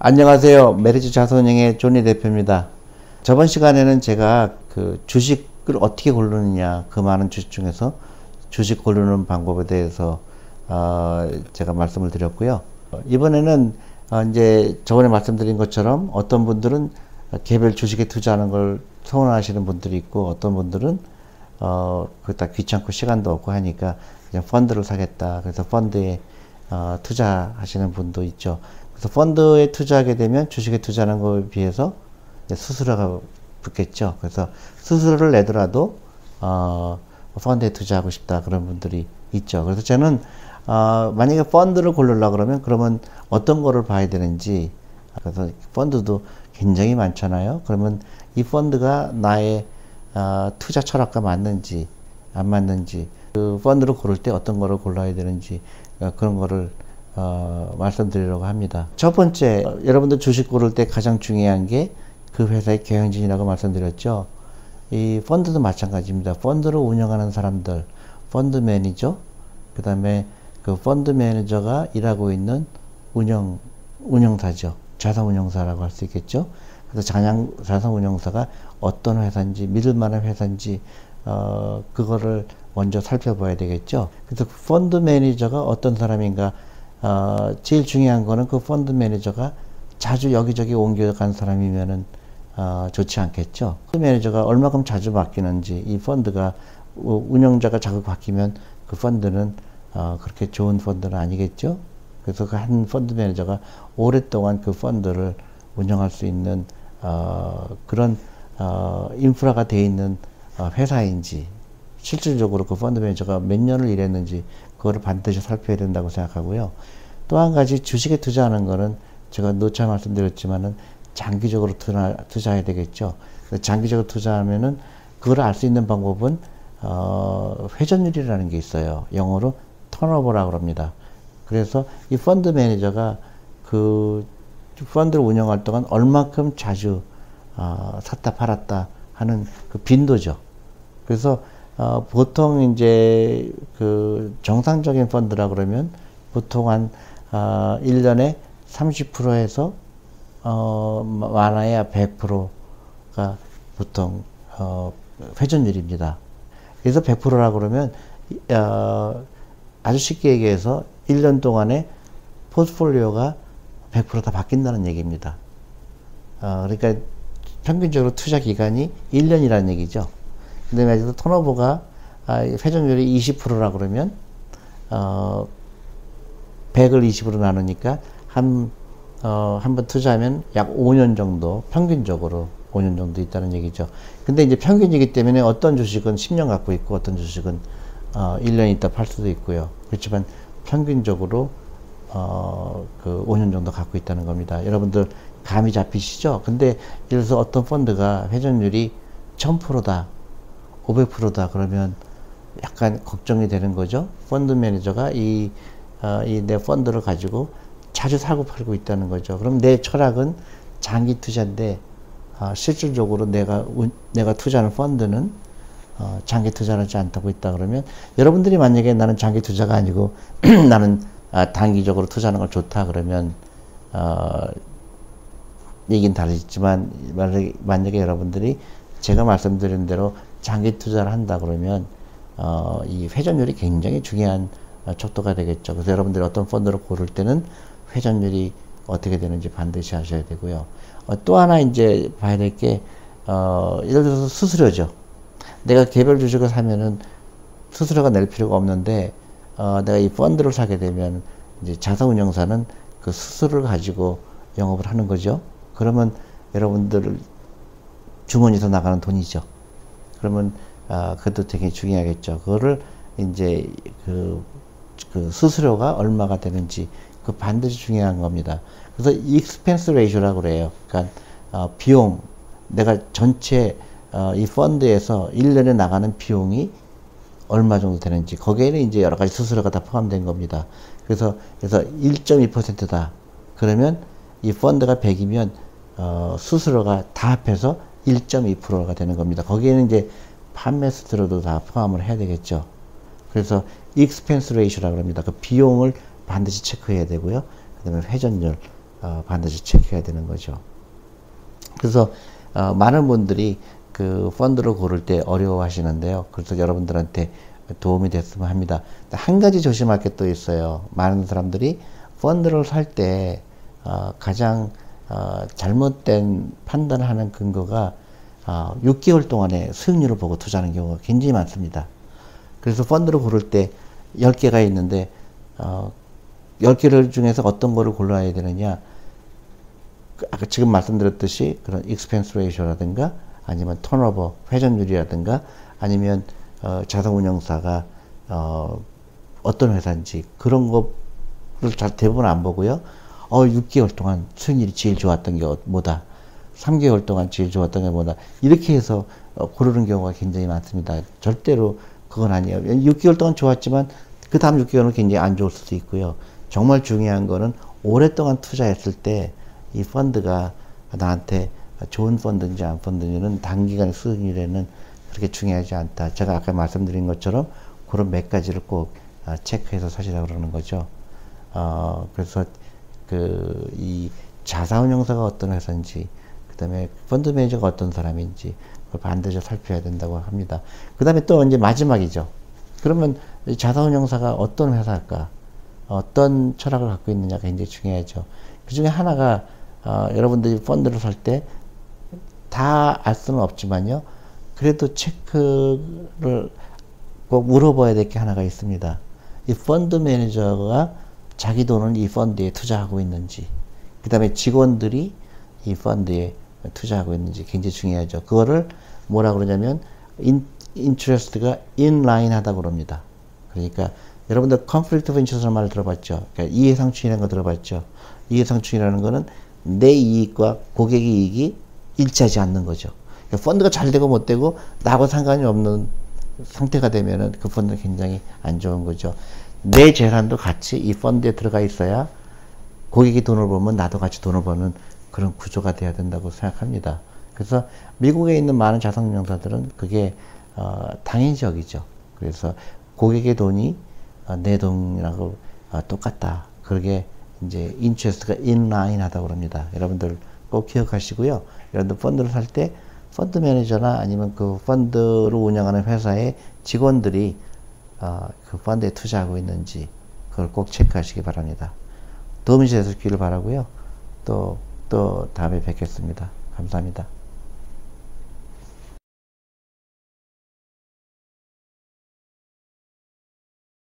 안녕하세요. 메리츠 자산운용의 존니 대표입니다. 저번 시간에는 제가 그 주식을 어떻게 고르느냐, 그 많은 주식 중에서 주식 고르는 방법에 대해서 어, 제가 말씀을 드렸고요. 이번에는 어, 이제 저번에 말씀드린 것처럼 어떤 분들은 개별 주식에 투자하는 걸 소원하시는 분들이 있고 어떤 분들은 어, 그다 귀찮고 시간도 없고 하니까 그냥 펀드를 사겠다. 그래서 펀드에 어, 투자하시는 분도 있죠. 그래서 펀드에 투자하게 되면 주식에 투자하는 것에 비해서 수수료가 붙겠죠. 그래서 수수료를 내더라도 어, 펀드에 투자하고 싶다 그런 분들이 있죠. 그래서 저는 어, 만약에 펀드를 고르려 그러면 그러면 어떤 거를 봐야 되는지 그래서 펀드도 굉장히 많잖아요. 그러면 이 펀드가 나의 어, 투자 철학과 맞는지 안 맞는지 그 펀드를 고를 때 어떤 거를 골라야 되는지 어, 그런 거를 어, 말씀드리려고 합니다. 첫 번째, 어, 여러분들 주식 고를 때 가장 중요한 게 그 회사의 경영진이라고 말씀드렸죠. 이 펀드도 마찬가지입니다. 펀드를 운영하는 사람들, 펀드 매니저, 그 다음에 그 펀드 매니저가 일하고 있는 운영, 운영사죠. 자산운용사라고 할 수 있겠죠. 그래서 자산, 자산운용사가 어떤 회사인지, 믿을 만한 회사인지, 어, 그거를 먼저 살펴봐야 되겠죠. 그래서 펀드 매니저가 어떤 사람인가, 어, 제일 중요한 거는 그 펀드 매니저가 자주 여기저기 옮겨간 사람이면은, 어, 좋지 않겠죠. 펀드 매니저가 얼마큼 자주 바뀌는지, 이 펀드가, 운영자가 자꾸 바뀌면 그 펀드는, 어, 그렇게 좋은 펀드는 아니겠죠. 그래서 그 한 펀드 매니저가 오랫동안 그 펀드를 운영할 수 있는, 어, 그런, 어, 인프라가 돼 있는 어, 회사인지, 실질적으로 그 펀드 매니저가 몇 년을 일했는지 그거를 반드시 살펴야 된다고 생각하고요. 또 한 가지 주식에 투자하는 거는 제가 누차 말씀드렸지만은 장기적으로 투자, 투자 해야 되겠죠. 장기적으로 투자하면은 그걸 알 수 있는 방법은 어, 회전율이라는 게 있어요. 영어로 turnover라고 합니다. 그래서 이 펀드 매니저가 그 펀드를 운영할 동안 얼마큼 자주 어, 샀다 팔았다 하는 그 빈도죠. 그래서 어, 보통 이제 그 정상적인 펀드라 그러면 보통 한 어, 1년에 30%에서 어, 많아야 100%가 보통 어, 회전율입니다. 그래서 100%라 그러면 어, 아주 쉽게 얘기해서 1년 동안에 포트폴리오가 100%다 바뀐다는 얘기입니다. 어, 그러니까 평균적으로 투자 기간이 1년이라는 얘기죠. 근데 만약에 턴오버가 아, 회전율이 20%라 그러면 어 100을 20으로 나누니까 한 어, 한 번 투자하면 약 5년 정도 평균적으로 5년 정도 있다는 얘기죠. 근데 이제 평균이기 때문에 어떤 주식은 10년 갖고 있고 어떤 주식은 어, 1년 있다 팔 수도 있고요. 그렇지만 평균적으로 어, 그 5년 정도 갖고 있다는 겁니다. 여러분들 감이 잡히시죠? 근데 예를 들어서 어떤 펀드가 회전율이 1000%다. 500%다 그러면 약간 걱정이 되는 거죠. 펀드 매니저가 이, 어, 펀드를 가지고 자주 사고 팔고 있다는 거죠. 그럼 내 철학은 장기 투자인데, 어, 실질적으로 내가, 내가 투자하는 펀드는 어, 장기 투자를 하지 않다고 있다 그러면 여러분들이 만약에 나는 장기 투자가 아니고 나는 아, 단기적으로 투자하는 걸 좋다 그러면 어, 얘기는 다르지만 만약에, 만약에 여러분들이 제가 말씀드린 대로 장기 투자를 한다 그러면 어, 이 회전율이 굉장히 중요한 어, 척도가 되겠죠. 그래서 여러분들이 어떤 펀드를 고를 때는 회전율이 어떻게 되는지 반드시 아셔야 되고요. 어, 또 하나 이제 봐야 될 게, 어, 예를 들어서 수수료죠. 내가 개별 주식을 사면은 수수료가 낼 필요가 없는데, 어, 내가 이 펀드를 사게 되면 이제 자산운용사는 그 수수료를 가지고 영업을 하는 거죠. 그러면 여러분들 주머니에서 나가는 돈이죠. 그러면 아, 그것도 되게 중요하겠죠. 그거를 이제 그, 그 수수료가 얼마가 되는지 그 반드시 중요한 겁니다. 그래서 expense ratio라고 그래요. 그러니까 어, 비용 내가 전체 어, 이 펀드에서 1년에 나가는 비용이 얼마 정도 되는지 거기에는 이제 여러 가지 수수료가 다 포함된 겁니다. 그래서 그래서 1.2%다. 그러면 이 펀드가 100이면 어, 수수료가 다 합해서 1.2%가 되는 겁니다. 거기에는 이제 판매 수수료도 다 포함을 해야 되겠죠. 그래서 expense ratio라고 합니다. 그 비용을 반드시 체크해야 되고요. 그 다음에 회전율, 어, 반드시 체크해야 되는 거죠. 그래서 어, 많은 분들이 그 펀드를 고를 때 어려워하시는데요. 그래서 여러분들한테 도움이 됐으면 합니다. 한 가지 조심할 게 또 있어요. 많은 사람들이 펀드를 살때 어, 가장 어, 잘못된 판단하는 근거가 어, 6개월 동안의 수익률을 보고 투자하는 경우가 굉장히 많습니다. 그래서 펀드를 고를 때 10개가 있는데 어, 10개를 중에서 어떤 거를 골라야 되느냐 그 아까 지금 말씀드렸듯이 그런 expense ratio라든가 아니면 turnover 회전율이라든가 아니면 어, 자산운용사가 어, 어떤 회사인지 그런 것을 잘 대부분 안 보고요. 어, 6개월 동안 수익률이 제일 좋았던 게 뭐다. 3개월 동안 제일 좋았던 게 뭐다. 이렇게 해서 어, 고르는 경우가 굉장히 많습니다. 절대로 그건 아니에요. 6개월 동안 좋았지만 그 다음 6개월은 굉장히 안 좋을 수도 있고요. 정말 중요한 거는 오랫동안 투자했을 때 이 펀드가 나한테 좋은 펀드인지 안 펀드인지는 단기간의 수익률에는 그렇게 중요하지 않다. 제가 아까 말씀드린 것처럼 그런 몇 가지를 꼭 아, 체크해서 사시라고 그러는 거죠. 어, 그래서 그, 이 자산운용사가 어떤 회사인지, 그 다음에 펀드 매니저가 어떤 사람인지, 그걸 반드시 살펴야 된다고 합니다. 그 다음에 또 이제 마지막이죠. 그러면 자산운용사가 어떤 회사일까? 어떤 철학을 갖고 있느냐가 굉장히 중요하죠. 그 중에 하나가, 어, 여러분들이 펀드를 살 때 다 알 수는 없지만요. 그래도 체크를 꼭 물어봐야 될 게 하나가 있습니다. 이 펀드 매니저가 자기 돈을 이 펀드에 투자하고 있는지, 그 다음에 직원들이 이 펀드에 투자하고 있는지 굉장히 중요하죠. 그거를 뭐라 그러냐면, in, interest가 in line 하다고 그럽니다. 그러니까 여러분들 conflict of interest 말을 들어봤죠. 그러니까 이해상충이라는 거 들어봤죠. 이해상충이라는 거는 내 이익과 고객의 이익이 일치하지 않는 거죠. 그러니까 펀드가 잘 되고 못 되고 나하고 상관이 없는 상태가 되면은 그 펀드는 굉장히 안 좋은 거죠. 내 재산도 같이 이 펀드에 들어가 있어야 고객이 돈을 벌면 나도 같이 돈을 버는 그런 구조가 돼야 된다고 생각합니다. 그래서 미국에 있는 많은 자산운용사들은 그게 어, 당연적이죠. 그래서 고객의 돈이 어, 내 돈이라고 어, 똑같다. 그게 이제 interest가 in line하다고 그럽니다. 여러분들 꼭 기억하시고요. 여러분들 펀드를 살 때 펀드 매니저나 아니면 그 펀드를 운영하는 회사의 직원들이 어, 그 펀드에 투자하고 있는지 그걸 꼭 체크하시기 바랍니다. 도움이 되셨기를 바라고요. 또, 또 다음에 뵙겠습니다. 감사합니다.